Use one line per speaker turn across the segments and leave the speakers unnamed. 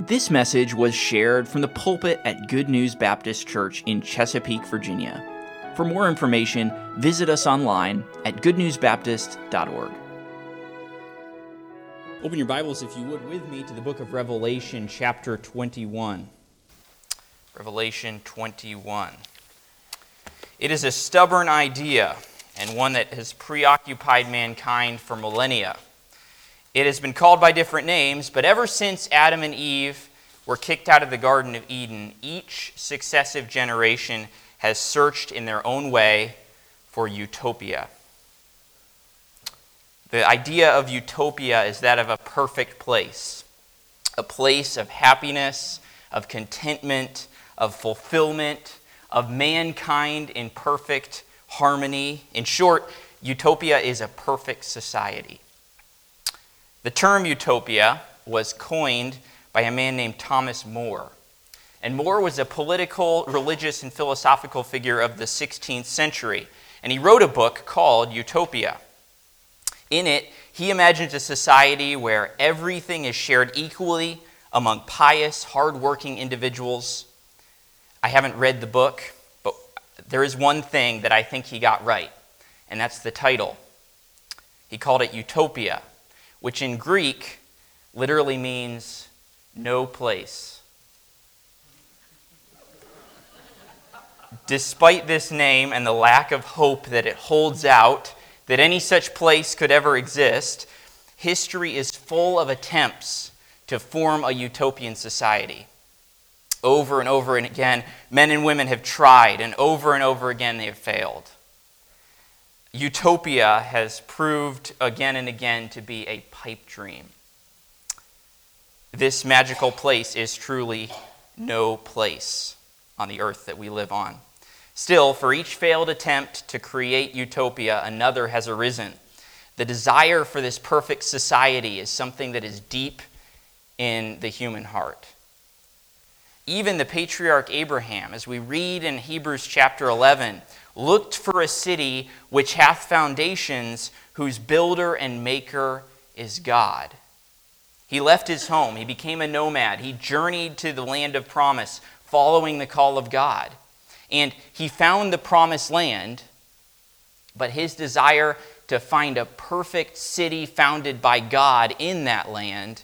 This message was shared from the pulpit at Good News Baptist Church in Chesapeake, Virginia. For more information, visit us online at goodnewsbaptist.org. Open your Bibles, if you would, with me to the book of Revelation, chapter 21. Revelation 21. It is a stubborn idea and one that has preoccupied mankind for millennia. It has been called by different names, but ever since Adam and Eve were kicked out of the Garden of Eden, each successive generation has searched in their own way for utopia. The idea of utopia is that of a perfect place, a place of happiness, of contentment, of fulfillment, of mankind in perfect harmony. In short, utopia is a perfect society. The term utopia was coined by a man named Thomas More. And More was a political, religious, and philosophical figure of the 16th century. And he wrote a book called Utopia. In it, he imagines a society where everything is shared equally among pious, hardworking individuals. I haven't read the book, but there is one thing that I think he got right, and that's the title. He called it Utopia, which in Greek literally means no place. Despite this name and the lack of hope that it holds out that any such place could ever exist, history is full of attempts to form a utopian society. Over and over and again, men and women have tried, and over and over again, they have failed utopia has proved again and again to be a pipe dream. This magical place is truly no place on the earth that we live on. Still, for each failed attempt to create utopia, another has arisen. The desire for this perfect society is something that is deep in the human heart. Even the patriarch Abraham, as we read in Hebrews chapter 11, looked for a city which hath foundations, whose builder and maker is God. He left his home. He became a nomad. He journeyed to the land of promise, following the call of God. And he found the promised land, but his desire to find a perfect city founded by God in that land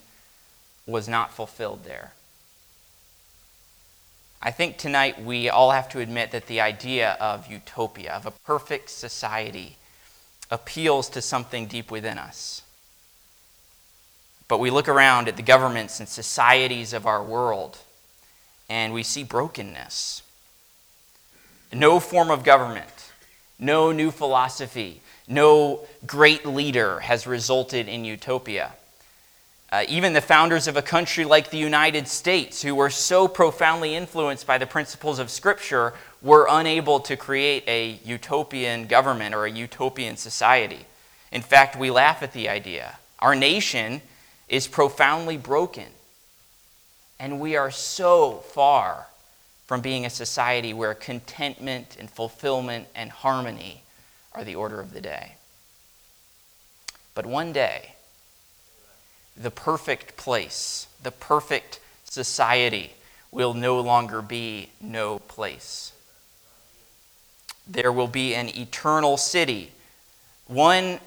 was not fulfilled there. I think tonight we all have to admit that the idea of utopia, of a perfect society, appeals to something deep within us. But we look around at the governments and societies of our world and we see brokenness. No form of government, no new philosophy, no great leader has resulted in utopia. Uh, even the founders of a country like the United States, who were so profoundly influenced by the principles of Scripture, were unable to create a utopian government or a utopian society. In fact, we laugh at the idea. Our nation is profoundly broken. And we are so far from being a society where contentment and fulfillment and harmony are the order of the day. But one day, the perfect place, the perfect society will no longer be no place. There will be an eternal city, one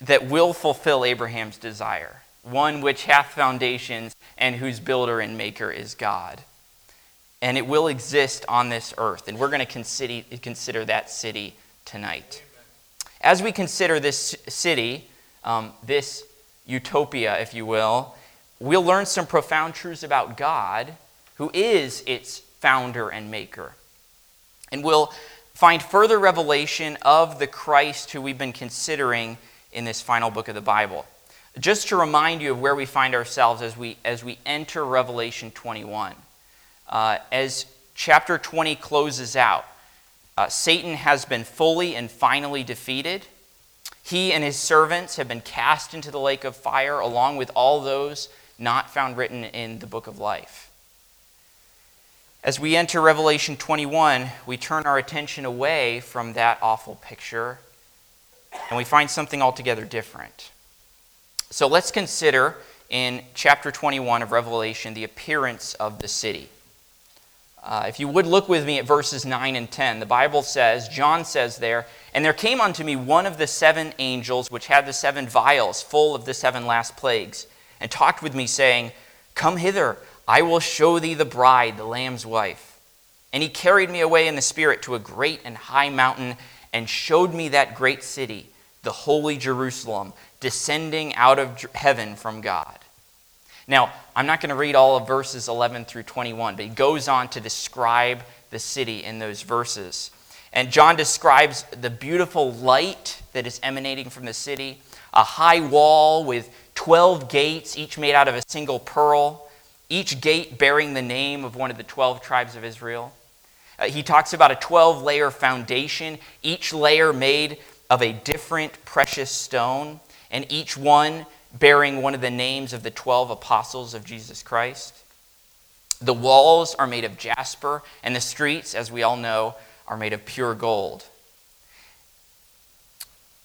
that will fulfill Abraham's desire, one which hath foundations and whose builder and maker is God. And it will exist on this earth, and we're going to consider, consider that city tonight. As we consider this city, um, this utopia, if you will, we'll learn some profound truths about God, who is its founder and maker. And we'll find further revelation of the Christ who we've been considering in this final book of the Bible. Just to remind you of where we find ourselves as we, as we enter Revelation 21. Uh, as chapter 20 closes out, uh, Satan has been fully and finally defeated. He and his servants have been cast into the lake of fire, along with all those not found written in the book of life. As we enter Revelation 21, we turn our attention away from that awful picture and we find something altogether different. So let's consider in chapter 21 of Revelation the appearance of the city. Uh, if you would look with me at verses 9 and 10, the Bible says, John says there, And there came unto me one of the seven angels which had the seven vials full of the seven last plagues, and talked with me, saying, Come hither, I will show thee the bride, the Lamb's wife. And he carried me away in the Spirit to a great and high mountain, and showed me that great city, the holy Jerusalem, descending out of heaven from God now, I'm not going to read all of verses 11 through 21, but he goes on to describe the city in those verses. And John describes the beautiful light that is emanating from the city, a high wall with 12 gates, each made out of a single pearl, each gate bearing the name of one of the 12 tribes of Israel. Uh, he talks about a 12 layer foundation, each layer made of a different precious stone, and each one bearing one of the names of the 12 apostles of Jesus Christ. The walls are made of jasper, and the streets, as we all know, are made of pure gold.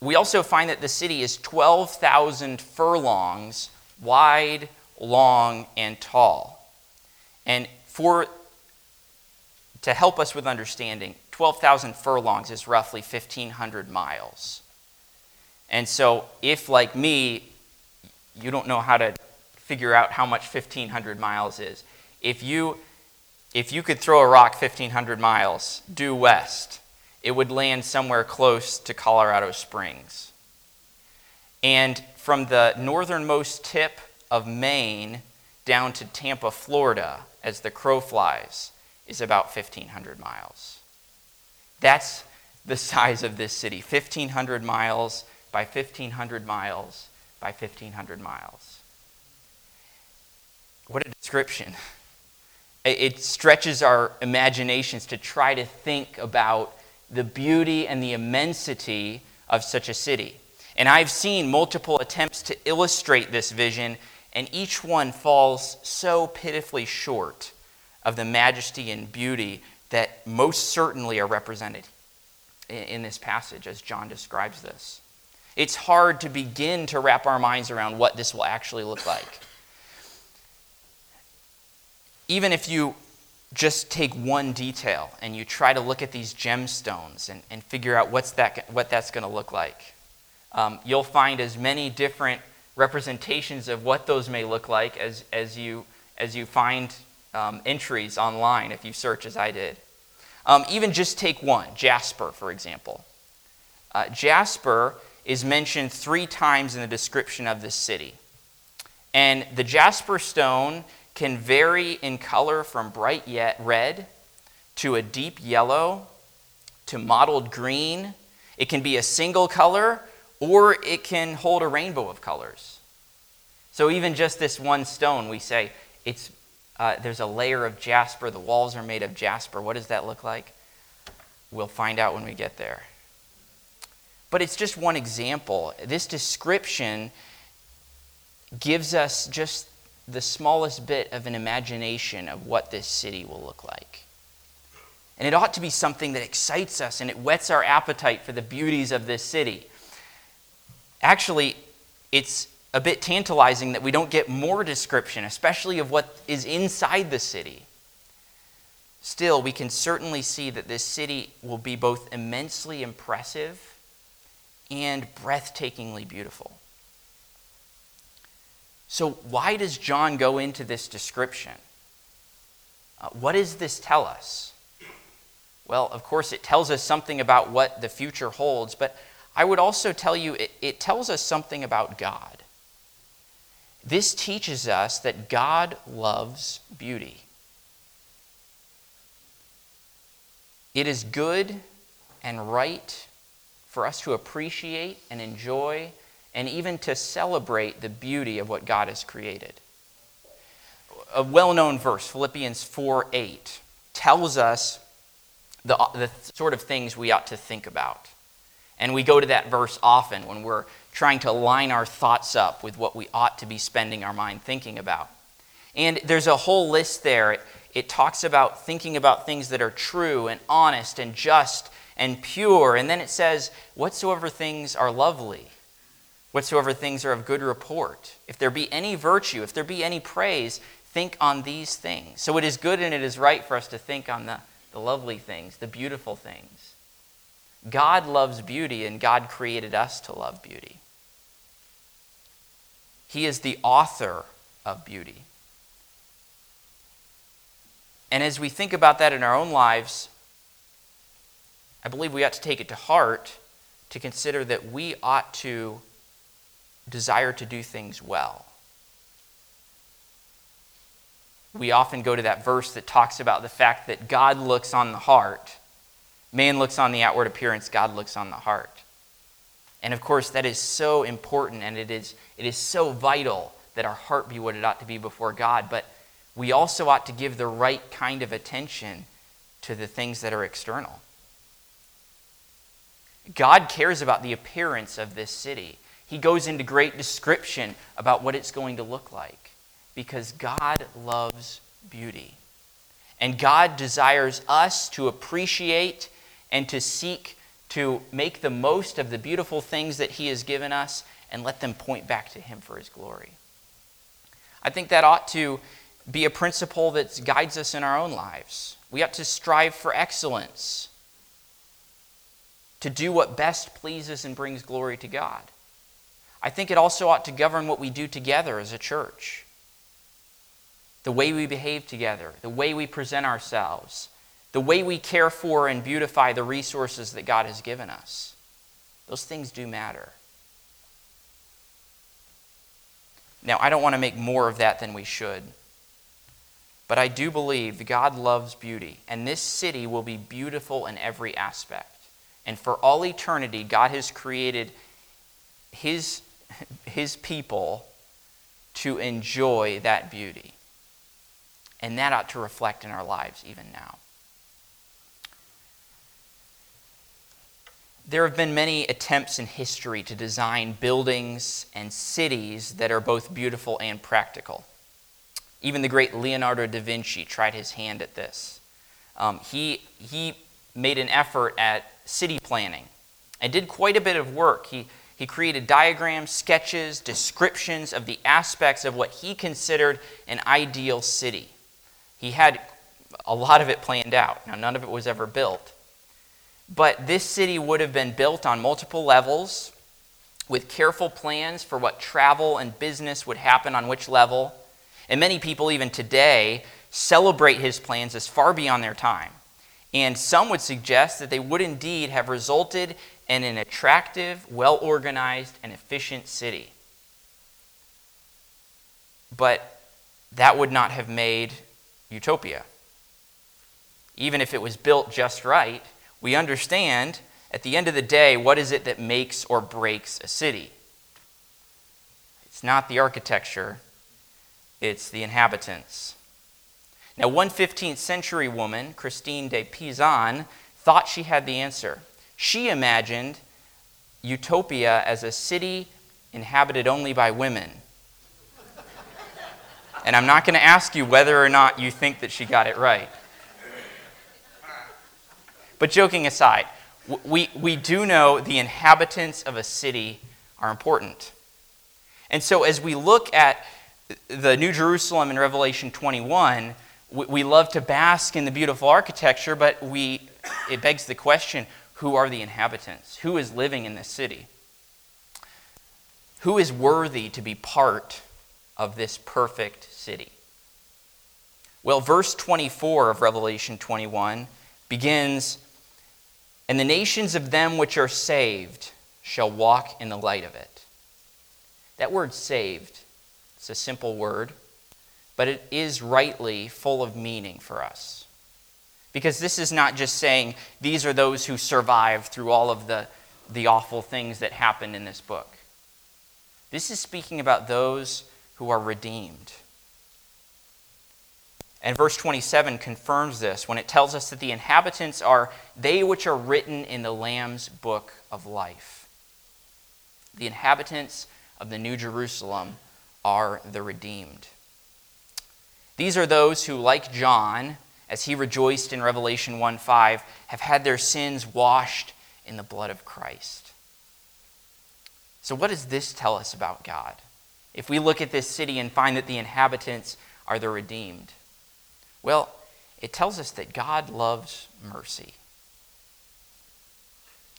We also find that the city is 12,000 furlongs wide, long, and tall. And for to help us with understanding, 12,000 furlongs is roughly 1,500 miles. And so, if, like me, you don't know how to figure out how much 1,500 miles is. If you, if you could throw a rock 1,500 miles due west, it would land somewhere close to Colorado Springs. And from the northernmost tip of Maine down to Tampa, Florida, as the crow flies, is about 1,500 miles. That's the size of this city 1,500 miles by 1,500 miles by 1,500 miles. What a description. It stretches our imaginations to try to think about the beauty and the immensity of such a city. And I've seen multiple attempts to illustrate this vision, and each one falls so pitifully short of the majesty and beauty that most certainly are represented in this passage as John describes this. It's hard to begin to wrap our minds around what this will actually look like. Even if you just take one detail and you try to look at these gemstones and, and figure out what's that, what that's going to look like, um, you'll find as many different representations of what those may look like as, as, you, as you find um, entries online if you search as I did. Um, even just take one, Jasper, for example. Uh, Jasper is mentioned three times in the description of this city. And the jasper stone can vary in color from bright yet red to a deep yellow to mottled green. It can be a single color or it can hold a rainbow of colors. So even just this one stone, we say it's uh, there's a layer of jasper. The walls are made of jasper. What does that look like? We'll find out when we get there. But it's just one example. This description gives us just the smallest bit of an imagination of what this city will look like. And it ought to be something that excites us and it whets our appetite for the beauties of this city. Actually, it's a bit tantalizing that we don't get more description, especially of what is inside the city. Still, we can certainly see that this city will be both immensely impressive and breathtakingly beautiful. So, why does John go into this description? Uh, what does this tell us? Well, of course, it tells us something about what the future holds, but I would also tell you it, it tells us something about God. This teaches us that God loves beauty. It is good and right for us to appreciate and enjoy and even to celebrate the beauty of what God has created. A well known verse, Philippians 4 8, tells us the, the sort of things we ought to think about. And we go to that verse often when we're trying to line our thoughts up with what we ought to be spending our mind thinking about. And there's a whole list there. It, it talks about thinking about things that are true and honest and just and pure. And then it says, whatsoever things are lovely, whatsoever things are of good report, if there be any virtue, if there be any praise, think on these things. So it is good and it is right for us to think on the, the lovely things, the beautiful things. God loves beauty, and God created us to love beauty. He is the author of beauty. And as we think about that in our own lives, I believe we ought to take it to heart to consider that we ought to desire to do things well. We often go to that verse that talks about the fact that God looks on the heart. Man looks on the outward appearance, God looks on the heart. And of course, that is so important and it is, it is so vital that our heart be what it ought to be before God. But we also ought to give the right kind of attention to the things that are external. God cares about the appearance of this city he goes into great description about what it's going to look like because God loves beauty. And God desires us to appreciate and to seek to make the most of the beautiful things that He has given us and let them point back to Him for His glory. I think that ought to be a principle that guides us in our own lives. We ought to strive for excellence, to do what best pleases and brings glory to God. I think it also ought to govern what we do together as a church. The way we behave together, the way we present ourselves, the way we care for and beautify the resources that God has given us. Those things do matter. Now, I don't want to make more of that than we should. But I do believe God loves beauty, and this city will be beautiful in every aspect. And for all eternity, God has created His his people to enjoy that beauty. And that ought to reflect in our lives even now. There have been many attempts in history to design buildings and cities that are both beautiful and practical. Even the great Leonardo da Vinci tried his hand at this. Um, he, he made an effort at city planning and did quite a bit of work. He, he created diagrams, sketches, descriptions of the aspects of what he considered an ideal city. He had a lot of it planned out. Now, none of it was ever built. But this city would have been built on multiple levels with careful plans for what travel and business would happen on which level. And many people, even today, celebrate his plans as far beyond their time. And some would suggest that they would indeed have resulted in an attractive, well organized, and efficient city. But that would not have made utopia. Even if it was built just right, we understand at the end of the day what is it that makes or breaks a city? It's not the architecture, it's the inhabitants. Now, one 15th century woman, Christine de Pizan, thought she had the answer. She imagined utopia as a city inhabited only by women. And I'm not going to ask you whether or not you think that she got it right. But joking aside, we, we do know the inhabitants of a city are important. And so as we look at the New Jerusalem in Revelation 21, we, we love to bask in the beautiful architecture, but we, it begs the question who are the inhabitants? Who is living in this city? Who is worthy to be part of this perfect city? Well, verse 24 of Revelation 21 begins And the nations of them which are saved shall walk in the light of it. That word saved, it's a simple word, but it is rightly full of meaning for us. Because this is not just saying these are those who survived through all of the, the awful things that happened in this book. This is speaking about those who are redeemed. And verse 27 confirms this when it tells us that the inhabitants are they which are written in the Lamb's book of life. The inhabitants of the New Jerusalem are the redeemed. These are those who, like John, as he rejoiced in Revelation 1 5, have had their sins washed in the blood of Christ. So, what does this tell us about God? If we look at this city and find that the inhabitants are the redeemed, well, it tells us that God loves mercy.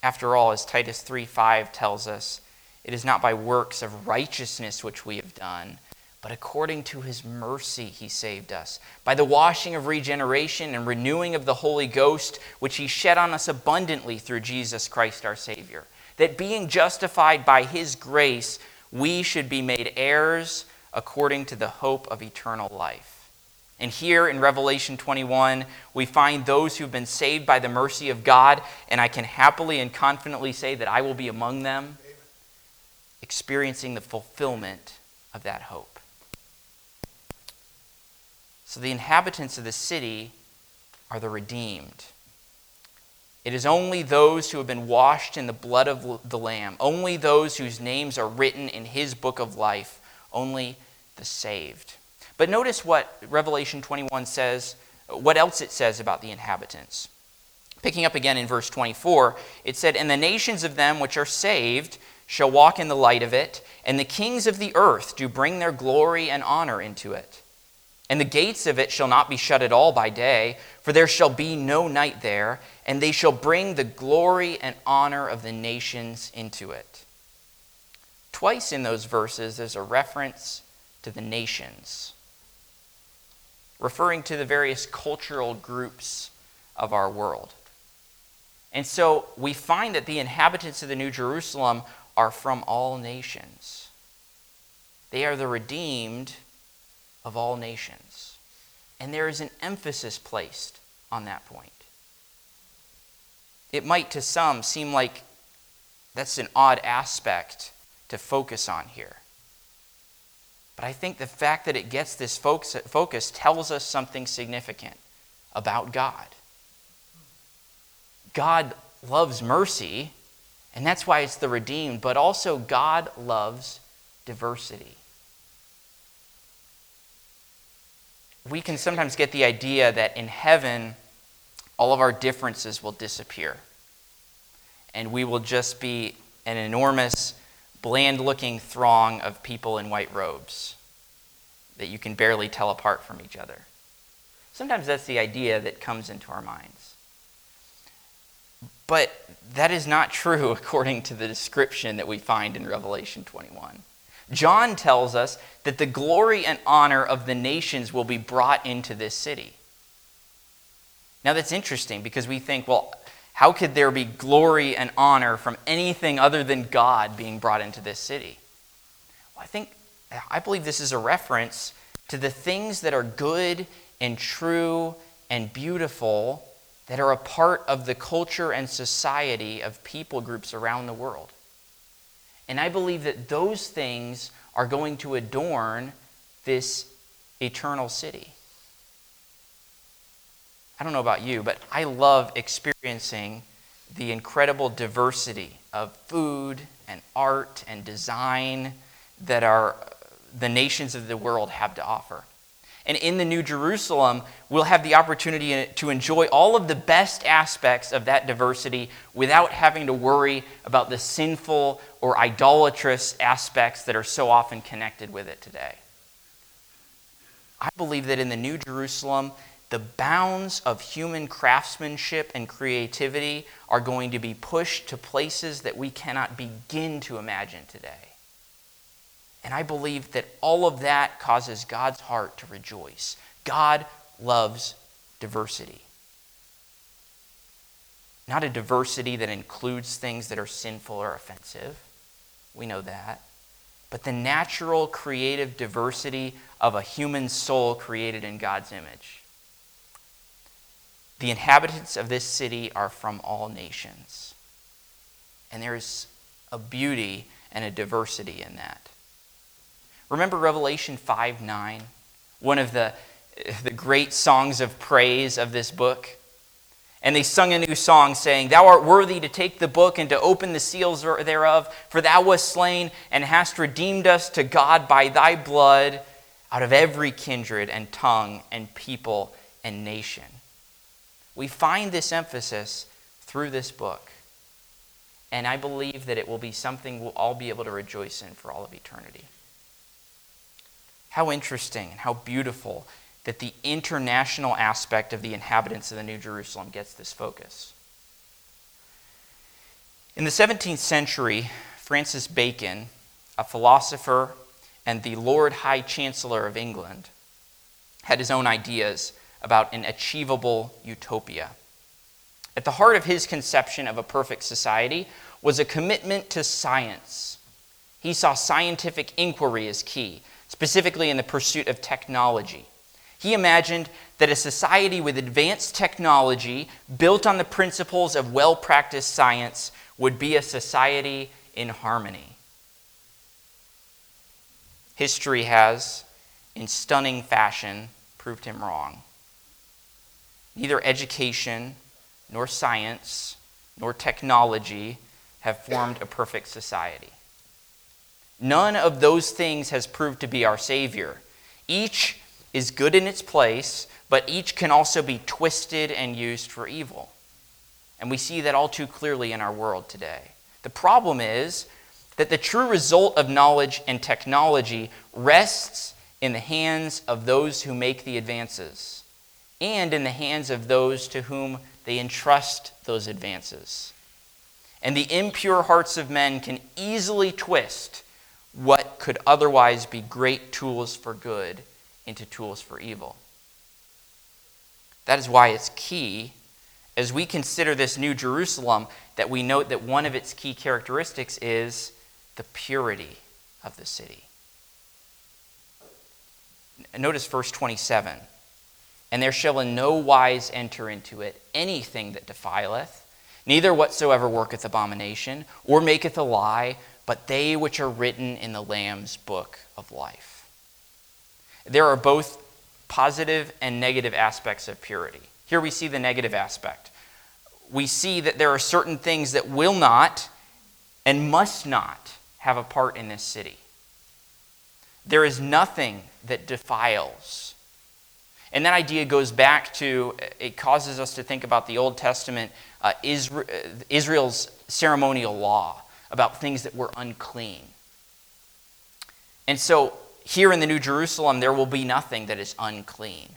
After all, as Titus 3 5 tells us, it is not by works of righteousness which we have done, but according to his mercy he saved us, by the washing of regeneration and renewing of the Holy Ghost, which he shed on us abundantly through Jesus Christ our Savior. That being justified by his grace, we should be made heirs according to the hope of eternal life. And here in Revelation 21, we find those who've been saved by the mercy of God, and I can happily and confidently say that I will be among them, experiencing the fulfillment of that hope. So the inhabitants of the city are the redeemed. It is only those who have been washed in the blood of the Lamb, only those whose names are written in his book of life, only the saved. But notice what Revelation 21 says, what else it says about the inhabitants. Picking up again in verse 24, it said, And the nations of them which are saved shall walk in the light of it, and the kings of the earth do bring their glory and honor into it. And the gates of it shall not be shut at all by day, for there shall be no night there, and they shall bring the glory and honor of the nations into it. Twice in those verses, there's a reference to the nations referring to the various cultural groups of our world. And so we find that the inhabitants of the New Jerusalem are from all nations. They are the redeemed of all nations. And there is an emphasis placed on that point. It might to some seem like that's an odd aspect to focus on here. But I think the fact that it gets this focus tells us something significant about God. God loves mercy, and that's why it's the redeemed, but also God loves diversity. We can sometimes get the idea that in heaven, all of our differences will disappear, and we will just be an enormous bland looking throng of people in white robes that you can barely tell apart from each other. Sometimes that's the idea that comes into our minds. But that is not true according to the description that we find in Revelation 21. John tells us that the glory and honor of the nations will be brought into this city. Now, that's interesting because we think, well, how could there be glory and honor from anything other than God being brought into this city? Well, I think, I believe this is a reference to the things that are good and true and beautiful that are a part of the culture and society of people groups around the world. And I believe that those things are going to adorn this eternal city. I don't know about you, but I love experiencing the incredible diversity of food and art and design that are the nations of the world have to offer. And in the New Jerusalem, we'll have the opportunity to enjoy all of the best aspects of that diversity without having to worry about the sinful or idolatrous aspects that are so often connected with it today. I believe that in the New Jerusalem, the bounds of human craftsmanship and creativity are going to be pushed to places that we cannot begin to imagine today. And I believe that all of that causes God's heart to rejoice. God loves diversity. Not a diversity that includes things that are sinful or offensive. We know that. But the natural creative diversity of a human soul created in God's image. The inhabitants of this city are from all nations. And there's a beauty and a diversity in that. Remember Revelation 5 9? One of the, the great songs of praise of this book? And they sung a new song, saying, Thou art worthy to take the book and to open the seals thereof, for thou wast slain and hast redeemed us to God by thy blood out of every kindred and tongue and people and nation. We find this emphasis through this book. And I believe that it will be something we'll all be able to rejoice in for all of eternity. How interesting and how beautiful that the international aspect of the inhabitants of the New Jerusalem gets this focus. In the 17th century, Francis Bacon, a philosopher and the Lord High Chancellor of England, had his own ideas about an achievable utopia. At the heart of his conception of a perfect society was a commitment to science. He saw scientific inquiry as key, specifically in the pursuit of technology. He imagined that a society with advanced technology built on the principles of well practiced science would be a society in harmony. History has, in stunning fashion, proved him wrong. Neither education, nor science, nor technology have formed a perfect society. None of those things has proved to be our Savior. Each is good in its place, but each can also be twisted and used for evil. And we see that all too clearly in our world today. The problem is that the true result of knowledge and technology rests in the hands of those who make the advances and in the hands of those to whom they entrust those advances. And the impure hearts of men can easily twist what could otherwise be great tools for good into tools for evil. That is why it's key as we consider this new Jerusalem that we note that one of its key characteristics is the purity of the city. Notice verse 27 And there shall in no wise enter into it anything that defileth, neither whatsoever worketh abomination, or maketh a lie, but they which are written in the Lamb's book of life. There are both positive and negative aspects of purity. Here we see the negative aspect. We see that there are certain things that will not and must not have a part in this city. There is nothing that defiles. And that idea goes back to, it causes us to think about the Old Testament, uh, Israel's ceremonial law about things that were unclean. And so here in the New Jerusalem, there will be nothing that is unclean.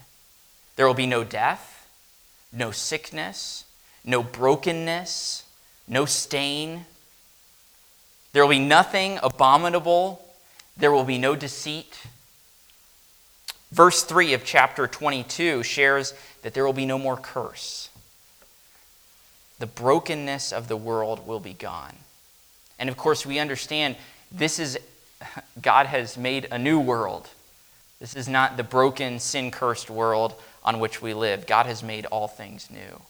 There will be no death, no sickness, no brokenness, no stain. There will be nothing abominable there will be no deceit. Verse 3 of chapter 22 shares that there will be no more curse. The brokenness of the world will be gone. And of course, we understand this is, God has made a new world. This is not the broken, sin cursed world on which we live. God has made all things new.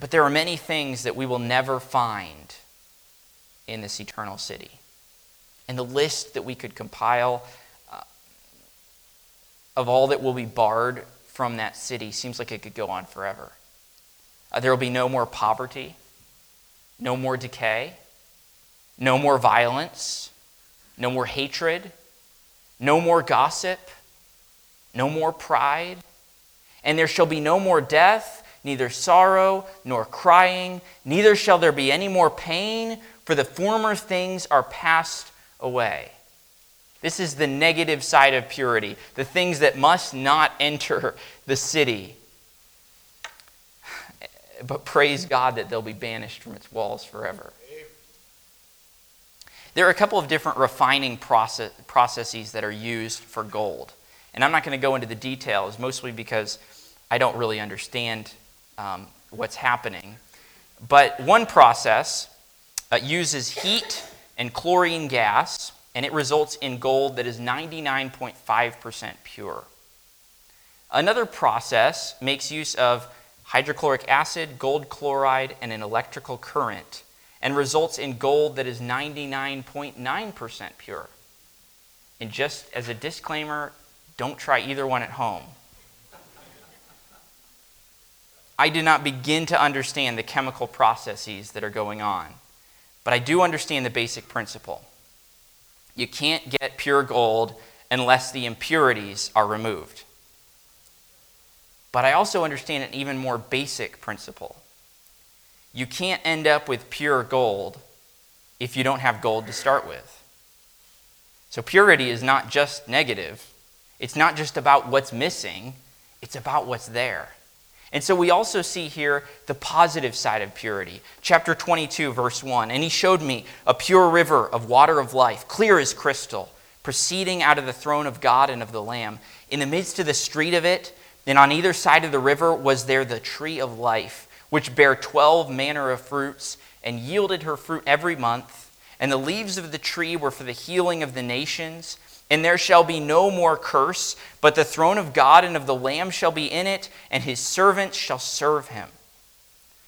But there are many things that we will never find in this eternal city. And the list that we could compile uh, of all that will be barred from that city seems like it could go on forever. Uh, there will be no more poverty, no more decay, no more violence, no more hatred, no more gossip, no more pride, and there shall be no more death neither sorrow nor crying, neither shall there be any more pain, for the former things are passed away. This is the negative side of purity, the things that must not enter the city. But praise God that they'll be banished from its walls forever. There are a couple of different refining process, processes that are used for gold. And I'm not going to go into the details, mostly because I don't really understand um, what's happening. But one process uh, uses heat and chlorine gas, and it results in gold that is 99.5% pure. Another process makes use of hydrochloric acid, gold chloride, and an electrical current, and results in gold that is 99.9% pure. And just as a disclaimer, don't try either one at home. I did not begin to understand the chemical processes that are going on, but I do understand the basic principle. You can't get pure gold unless the impurities are removed. But I also understand an even more basic principle. you can't end up with pure gold if you don't have gold to start with. So, purity is not just negative, it's not just about what's missing, it's about what's there. And so we also see here the positive side of purity. Chapter 22, verse 1 And he showed me a pure river of water of life, clear as crystal, proceeding out of the throne of God and of the Lamb. In the midst of the street of it, and on either side of the river, was there the tree of life, which bare twelve manner of fruits, and yielded her fruit every month. And the leaves of the tree were for the healing of the nations. And there shall be no more curse, but the throne of God and of the Lamb shall be in it, and his servants shall serve him.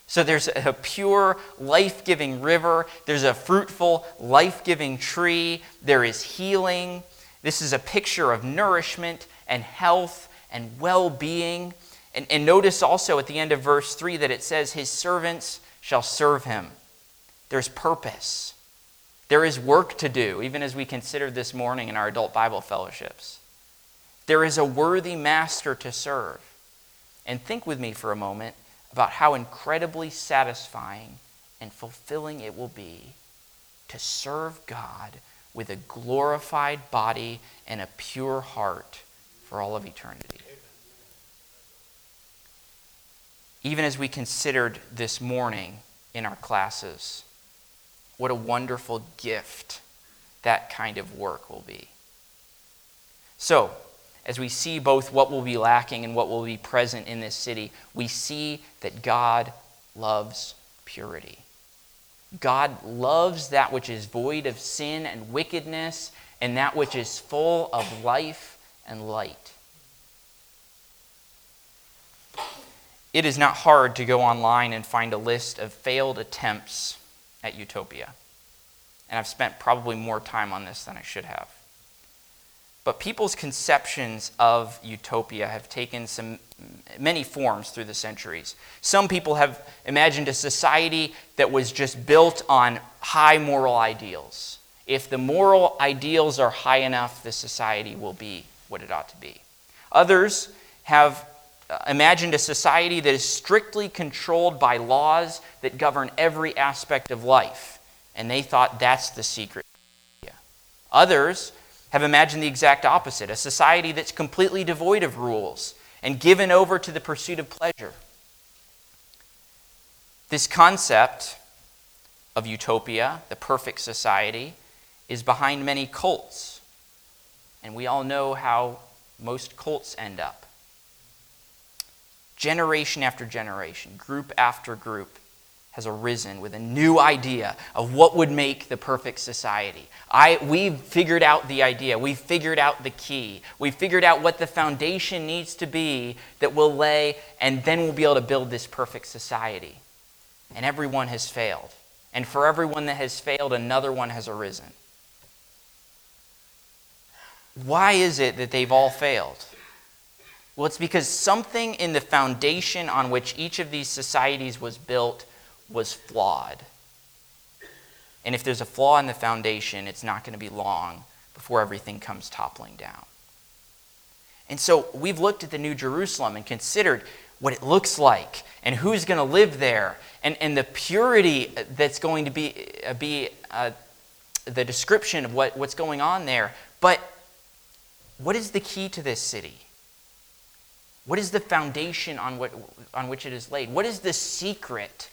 So there's a pure, life giving river. There's a fruitful, life giving tree. There is healing. This is a picture of nourishment and health and well being. And, and notice also at the end of verse 3 that it says, His servants shall serve him. There's purpose. There is work to do, even as we considered this morning in our adult Bible fellowships. There is a worthy master to serve. And think with me for a moment about how incredibly satisfying and fulfilling it will be to serve God with a glorified body and a pure heart for all of eternity. Even as we considered this morning in our classes, what a wonderful gift that kind of work will be. So, as we see both what will be lacking and what will be present in this city, we see that God loves purity. God loves that which is void of sin and wickedness, and that which is full of life and light. It is not hard to go online and find a list of failed attempts at Utopia. And I've spent probably more time on this than I should have. But people's conceptions of utopia have taken some many forms through the centuries. Some people have imagined a society that was just built on high moral ideals. If the moral ideals are high enough, the society will be what it ought to be. Others have imagined a society that is strictly controlled by laws that govern every aspect of life, and they thought that's the secret. Others have imagined the exact opposite a society that's completely devoid of rules and given over to the pursuit of pleasure. This concept of utopia, the perfect society, is behind many cults. And we all know how most cults end up generation after generation, group after group, has arisen with a new idea of what would make the perfect society. I, we've figured out the idea. We've figured out the key. We've figured out what the foundation needs to be that will lay, and then we'll be able to build this perfect society. And everyone has failed. And for everyone that has failed, another one has arisen. Why is it that they've all failed? Well, it's because something in the foundation on which each of these societies was built was flawed. And if there's a flaw in the foundation, it's not going to be long before everything comes toppling down. And so we've looked at the New Jerusalem and considered what it looks like and who's going to live there and, and the purity that's going to be, uh, be uh, the description of what, what's going on there. But what is the key to this city? What is the foundation on, what, on which it is laid? What is the secret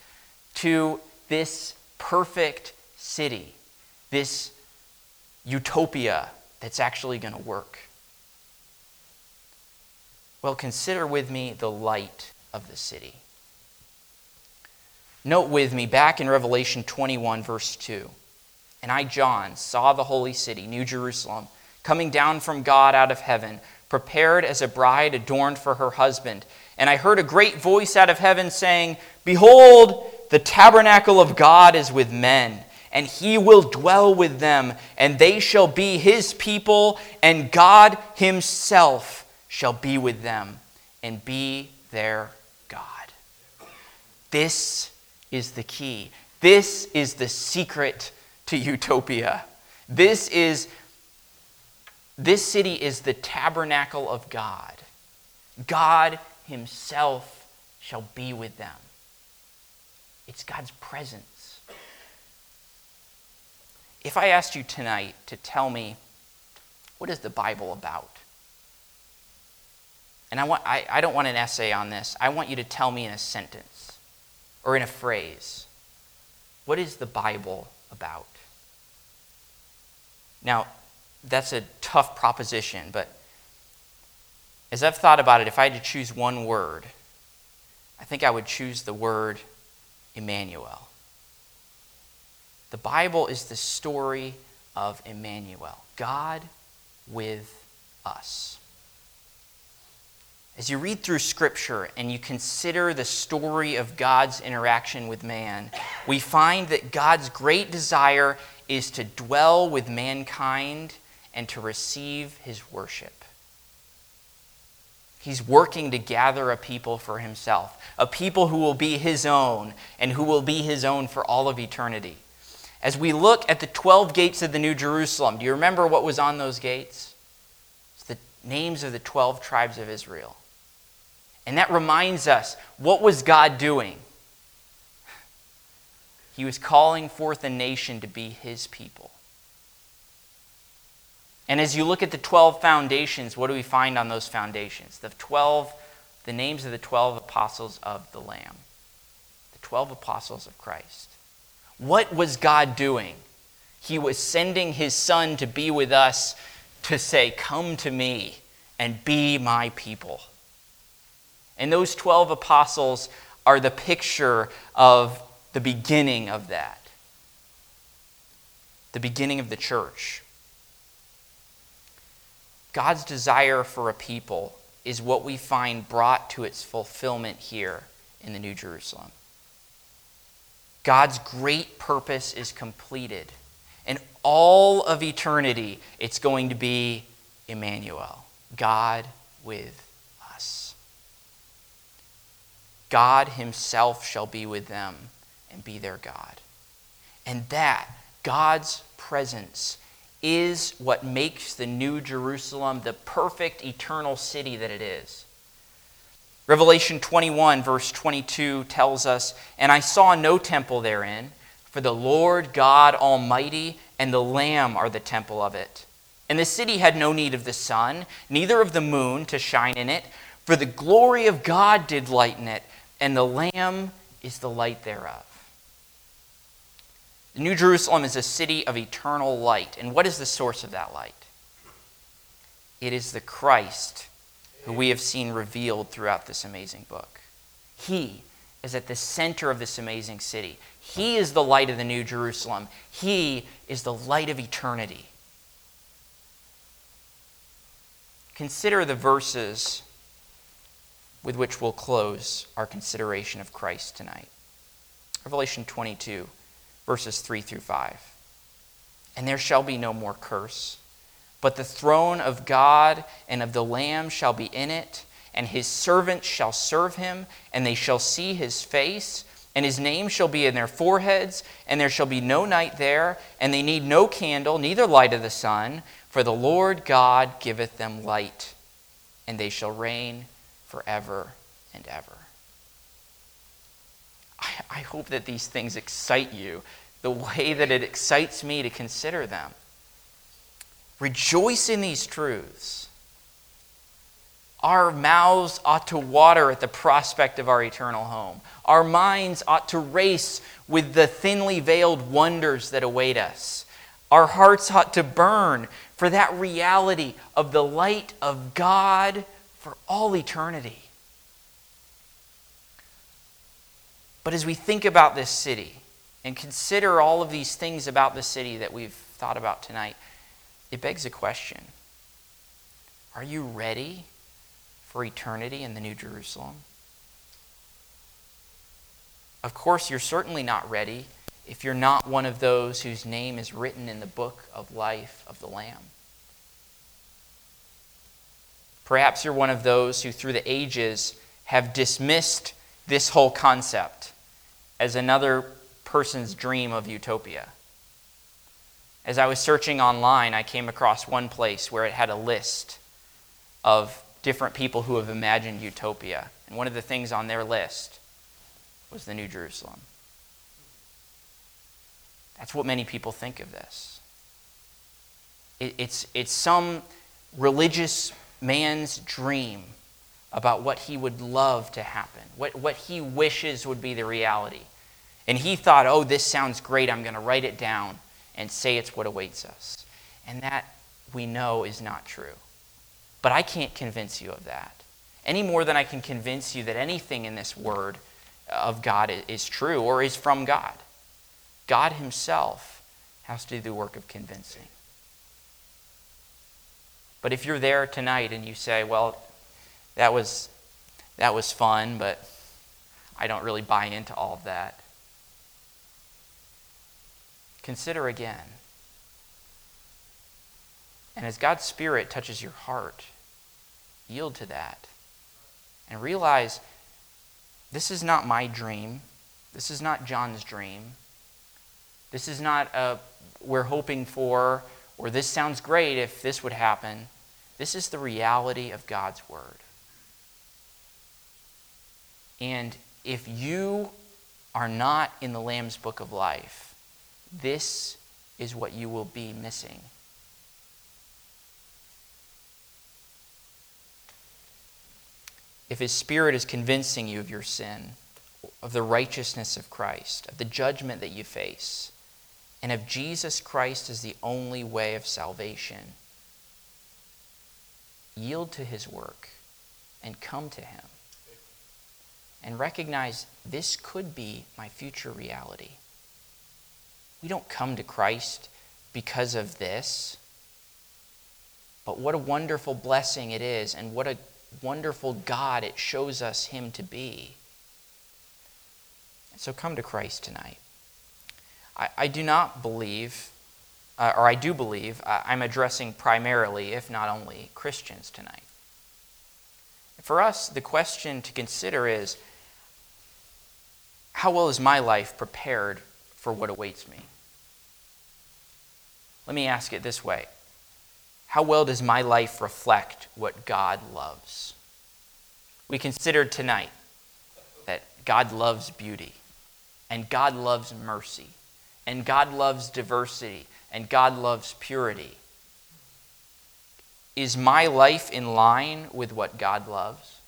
to this perfect city, this utopia that's actually going to work? Well, consider with me the light of the city. Note with me back in Revelation 21, verse 2. And I, John, saw the holy city, New Jerusalem, coming down from God out of heaven prepared as a bride adorned for her husband. And I heard a great voice out of heaven saying, Behold, the tabernacle of God is with men, and he will dwell with them, and they shall be his people, and God himself shall be with them and be their God. This is the key. This is the secret to utopia. This is this city is the tabernacle of God. God Himself shall be with them. it's God's presence. If I asked you tonight to tell me what is the Bible about? And I, want, I, I don't want an essay on this. I want you to tell me in a sentence or in a phrase what is the Bible about? Now, that's a tough proposition, but as I've thought about it, if I had to choose one word, I think I would choose the word Emmanuel. The Bible is the story of Emmanuel, God with us. As you read through Scripture and you consider the story of God's interaction with man, we find that God's great desire is to dwell with mankind and to receive his worship. He's working to gather a people for himself, a people who will be his own and who will be his own for all of eternity. As we look at the 12 gates of the New Jerusalem, do you remember what was on those gates? It's the names of the 12 tribes of Israel. And that reminds us what was God doing? He was calling forth a nation to be his people. And as you look at the 12 foundations, what do we find on those foundations? The 12, the names of the 12 apostles of the Lamb, the 12 apostles of Christ. What was God doing? He was sending his son to be with us to say, Come to me and be my people. And those 12 apostles are the picture of the beginning of that, the beginning of the church. God's desire for a people is what we find brought to its fulfillment here in the New Jerusalem. God's great purpose is completed. And all of eternity, it's going to be Emmanuel, God with us. God Himself shall be with them and be their God. And that, God's presence, is what makes the New Jerusalem the perfect eternal city that it is. Revelation 21, verse 22 tells us, And I saw no temple therein, for the Lord God Almighty and the Lamb are the temple of it. And the city had no need of the sun, neither of the moon to shine in it, for the glory of God did lighten it, and the Lamb is the light thereof. The New Jerusalem is a city of eternal light. And what is the source of that light? It is the Christ who we have seen revealed throughout this amazing book. He is at the center of this amazing city. He is the light of the New Jerusalem. He is the light of eternity. Consider the verses with which we'll close our consideration of Christ tonight. Revelation 22 verses 3 through 5. And there shall be no more curse, but the throne of God and of the Lamb shall be in it, and his servants shall serve him, and they shall see his face, and his name shall be in their foreheads, and there shall be no night there, and they need no candle, neither light of the sun, for the Lord God giveth them light, and they shall reign forever and ever. I, hope that these things excite you the way that it excites me to consider them. Rejoice in these truths. Our mouths ought to water at the prospect of our eternal home. Our minds ought to race with the thinly veiled wonders that await us. Our hearts ought to burn for that reality of the light of God for all eternity. But as we think about this city and consider all of these things about the city that we've thought about tonight, it begs a question Are you ready for eternity in the New Jerusalem? Of course, you're certainly not ready if you're not one of those whose name is written in the book of life of the Lamb. Perhaps you're one of those who, through the ages, have dismissed this whole concept as another person's dream of utopia. As I was searching online, I came across one place where it had a list of different people who have imagined utopia. And one of the things on their list was the New Jerusalem. That's what many people think of this. It, it's, it's some religious man's dream about what he would love to happen, what, what he wishes would be the reality. And he thought, oh, this sounds great. I'm going to write it down and say it's what awaits us. And that we know is not true. But I can't convince you of that any more than I can convince you that anything in this word of God is true or is from God. God Himself has to do the work of convincing. But if you're there tonight and you say, well, that was, that was fun, but I don't really buy into all of that, consider again. And as God's Spirit touches your heart, yield to that. And realize this is not my dream. This is not John's dream. This is not a we're hoping for, or this sounds great if this would happen. This is the reality of God's Word. And if you are not in the Lamb's Book of Life, this is what you will be missing. If His Spirit is convincing you of your sin, of the righteousness of Christ, of the judgment that you face, and of Jesus Christ as the only way of salvation, yield to His work and come to Him and recognize this could be my future reality. We don't come to Christ because of this, but what a wonderful blessing it is, and what a wonderful God it shows us Him to be. So come to Christ tonight. I, I do not believe, uh, or I do believe, uh, I'm addressing primarily, if not only, Christians tonight. For us, the question to consider is how well is my life prepared for what awaits me? Let me ask it this way How well does my life reflect what God loves? We considered tonight that God loves beauty, and God loves mercy, and God loves diversity, and God loves purity. Is my life in line with what God loves?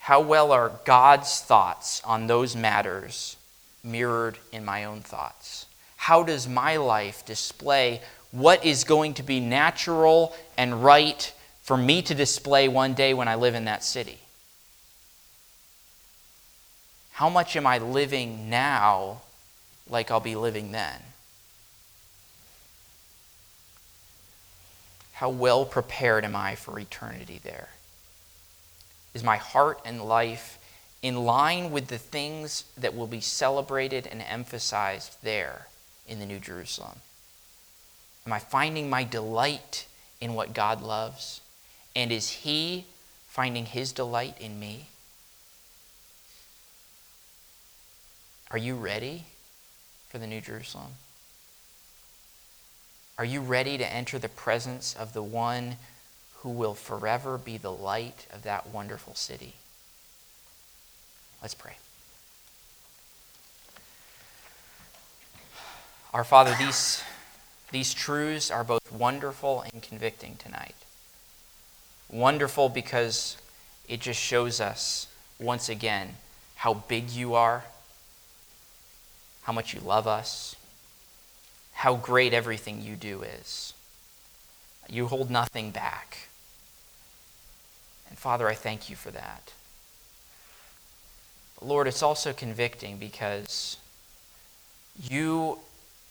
How well are God's thoughts on those matters mirrored in my own thoughts? How does my life display what is going to be natural and right for me to display one day when I live in that city? How much am I living now like I'll be living then? How well prepared am I for eternity there? Is my heart and life in line with the things that will be celebrated and emphasized there in the New Jerusalem? Am I finding my delight in what God loves? And is He finding His delight in me? Are you ready for the New Jerusalem? Are you ready to enter the presence of the one who will forever be the light of that wonderful city. Let's pray. Our Father, these, these truths are both wonderful and convicting tonight. Wonderful because it just shows us once again how big you are, how much you love us, how great everything you do is. You hold nothing back. And Father, I thank you for that. Lord, it's also convicting because you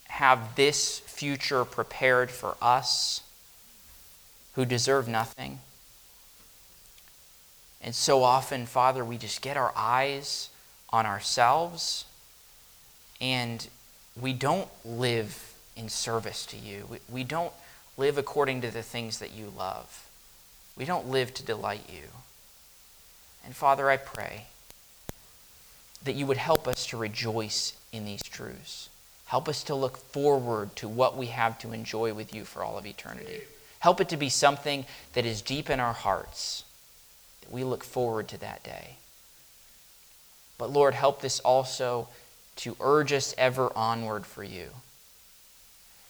have this future prepared for us who deserve nothing. And so often, Father, we just get our eyes on ourselves and we don't live in service to you. We, we don't live according to the things that you love. We don't live to delight you. And Father, I pray that you would help us to rejoice in these truths. Help us to look forward to what we have to enjoy with you for all of eternity. Help it to be something that is deep in our hearts, that we look forward to that day. But Lord, help this also to urge us ever onward for you.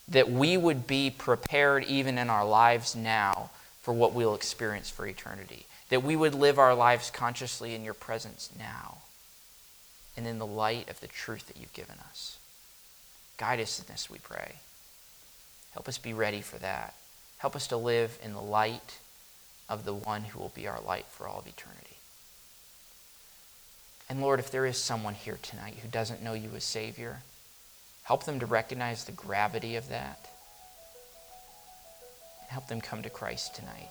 That we would be prepared even in our lives now for what we'll experience for eternity. That we would live our lives consciously in your presence now and in the light of the truth that you've given us. Guide us in this, we pray. Help us be ready for that. Help us to live in the light of the one who will be our light for all of eternity. And Lord, if there is someone here tonight who doesn't know you as Savior, help them to recognize the gravity of that. And help them come to Christ tonight.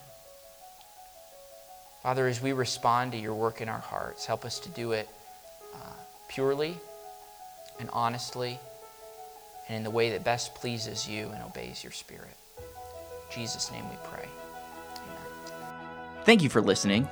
Father, as we respond to your work in our hearts, help us to do it uh, purely and honestly and in the way that best pleases you and obeys your Spirit. In Jesus' name we pray. Amen.
Thank you for listening.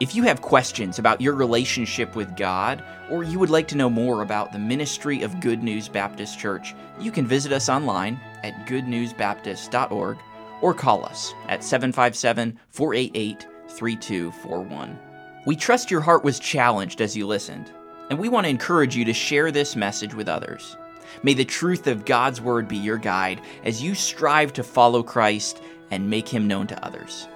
If you have questions about your relationship with God, or you would like to know more about the ministry of Good News Baptist Church, you can visit us online at goodnewsbaptist.org or call us at 757 488 3241. We trust your heart was challenged as you listened, and we want to encourage you to share this message with others. May the truth of God's Word be your guide as you strive to follow Christ and make him known to others.